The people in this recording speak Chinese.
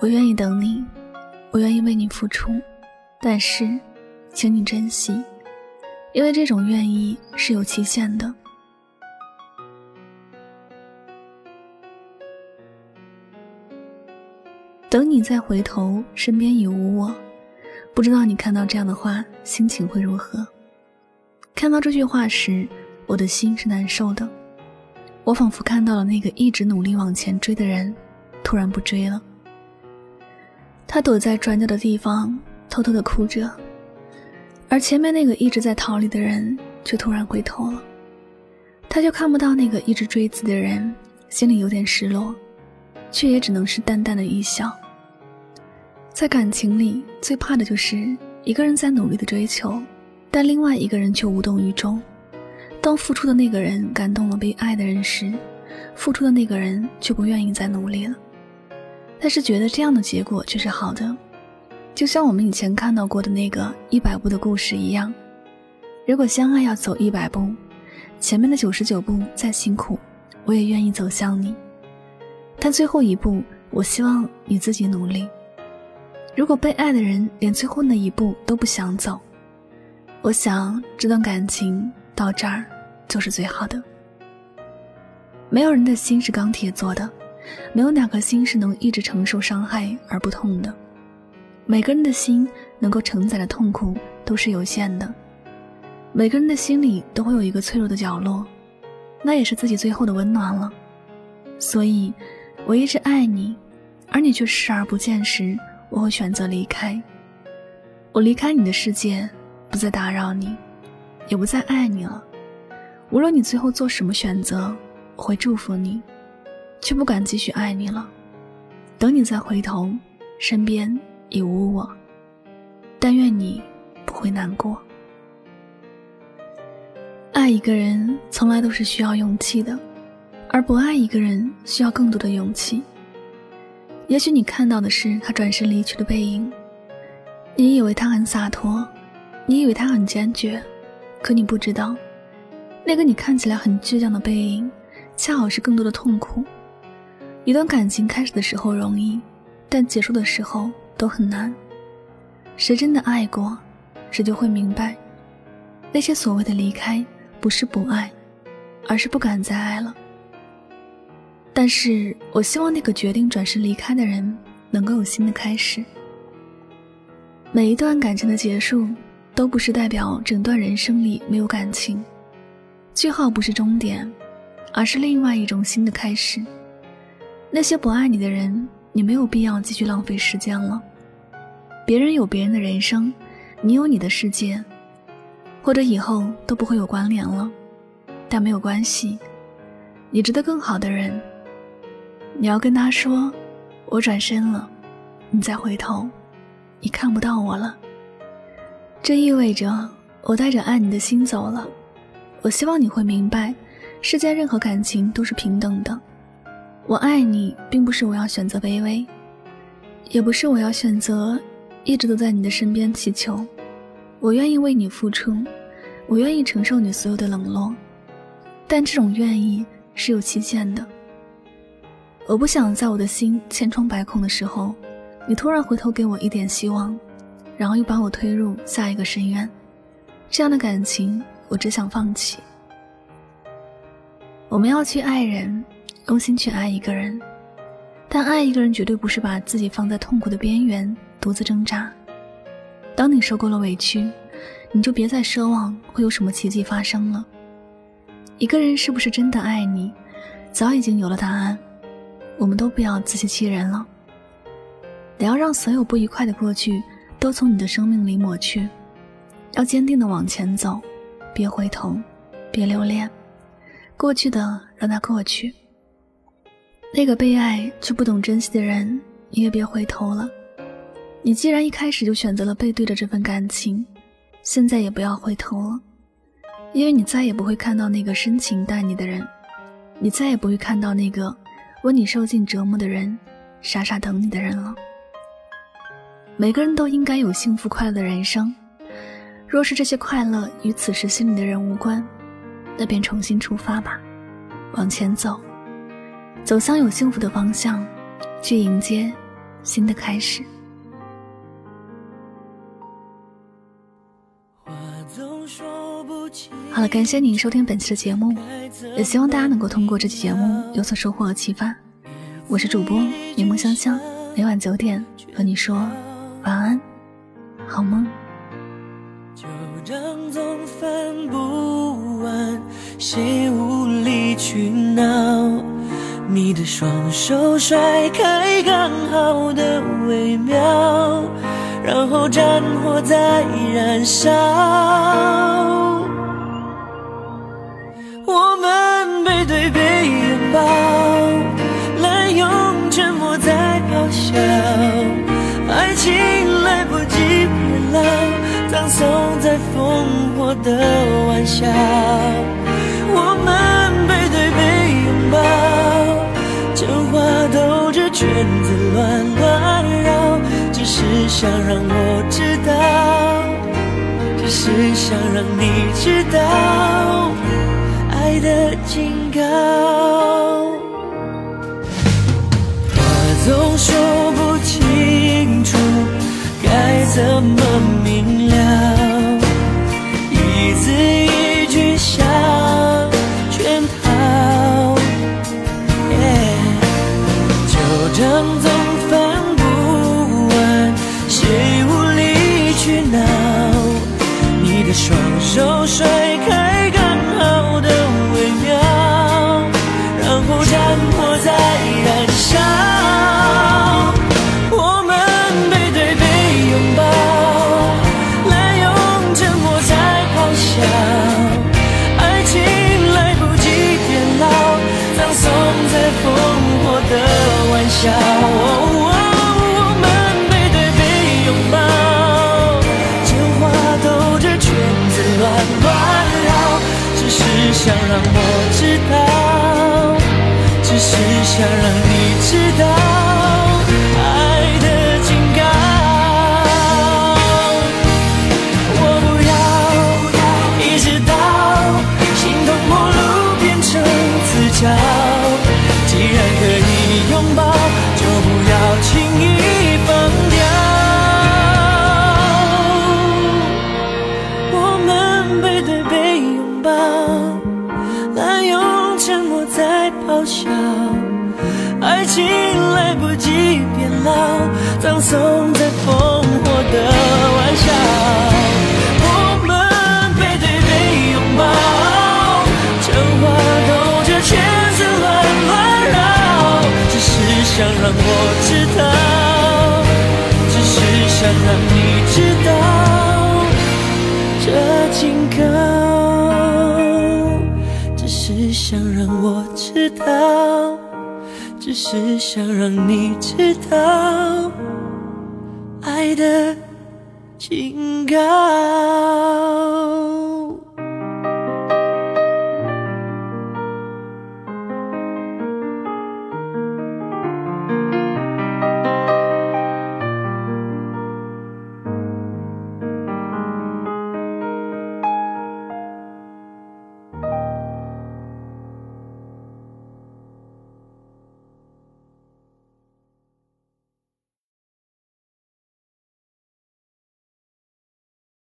我愿意等你，我愿意为你付出，但是，请你珍惜，因为这种愿意是有期限的。等你再回头，身边已无我。不知道你看到这样的话，心情会如何？看到这句话时，我的心是难受的。我仿佛看到了那个一直努力往前追的人，突然不追了。他躲在转角的地方，偷偷的哭着，而前面那个一直在逃离的人却突然回头了。他就看不到那个一直追自己的人，心里有点失落，却也只能是淡淡的一笑。在感情里，最怕的就是一个人在努力的追求，但另外一个人却无动于衷。当付出的那个人感动了被爱的人时，付出的那个人却不愿意再努力了。但是觉得这样的结果却是好的，就像我们以前看到过的那个一百步的故事一样。如果相爱要走一百步，前面的九十九步再辛苦，我也愿意走向你。但最后一步，我希望你自己努力。如果被爱的人连最后那一步都不想走，我想这段感情到这儿就是最好的。没有人的心是钢铁做的。没有哪颗心是能一直承受伤害而不痛的。每个人的心能够承载的痛苦都是有限的。每个人的心里都会有一个脆弱的角落，那也是自己最后的温暖了。所以，我一直爱你，而你却视而不见时，我会选择离开。我离开你的世界，不再打扰你，也不再爱你了。无论你最后做什么选择，我会祝福你。却不敢继续爱你了。等你再回头，身边已无我。但愿你不会难过。爱一个人从来都是需要勇气的，而不爱一个人需要更多的勇气。也许你看到的是他转身离去的背影，你以为他很洒脱，你以为他很坚决，可你不知道，那个你看起来很倔强的背影，恰好是更多的痛苦。一段感情开始的时候容易，但结束的时候都很难。谁真的爱过，谁就会明白，那些所谓的离开，不是不爱，而是不敢再爱了。但是我希望那个决定转身离开的人，能够有新的开始。每一段感情的结束，都不是代表整段人生里没有感情，句号不是终点，而是另外一种新的开始。那些不爱你的人，你没有必要继续浪费时间了。别人有别人的人生，你有你的世界，或者以后都不会有关联了。但没有关系，你值得更好的人。你要跟他说：“我转身了，你再回头，你看不到我了。”这意味着我带着爱你的心走了。我希望你会明白，世间任何感情都是平等的。我爱你，并不是我要选择卑微，也不是我要选择一直都在你的身边祈求。我愿意为你付出，我愿意承受你所有的冷落，但这种愿意是有期限的。我不想在我的心千疮百孔的时候，你突然回头给我一点希望，然后又把我推入下一个深渊。这样的感情，我只想放弃。我们要去爱人。用心去爱一个人，但爱一个人绝对不是把自己放在痛苦的边缘独自挣扎。当你受够了委屈，你就别再奢望会有什么奇迹发生了。一个人是不是真的爱你，早已经有了答案。我们都不要自欺欺人了。得要让所有不愉快的过去都从你的生命里抹去，要坚定的往前走，别回头，别留恋，过去的让它过去。那个被爱却不懂珍惜的人，你也别回头了。你既然一开始就选择了背对着这份感情，现在也不要回头了，因为你再也不会看到那个深情待你的人，你再也不会看到那个为你受尽折磨的人，傻傻等你的人了。每个人都应该有幸福快乐的人生，若是这些快乐与此时心里的人无关，那便重新出发吧，往前走。走向有幸福的方向，去迎接新的开始。好了，感谢您收听本期的节目，也希望大家能够通过这期节目有所收获和启发。我是主播柠檬香香，每晚九点和你说晚安，好梦。旧账总翻不完，谁无理取闹？你的双手甩开刚好的微妙，然后战火在燃烧。我们背对背拥抱，滥用沉默在咆哮，葬送在烽火的玩笑，我们背对背拥抱，真话兜着圈子乱乱绕，只是想让我知道，只是想让你知道，爱的警告，话总说不清楚。该怎么明双手甩开想让你知道，老，葬送在烽火的玩笑。我们背对背拥抱，真话兜着圈子乱乱绕，只是想让我知道，只是。想让你知道，这警告，只是想让我知道，只是想让你知道，爱的警告。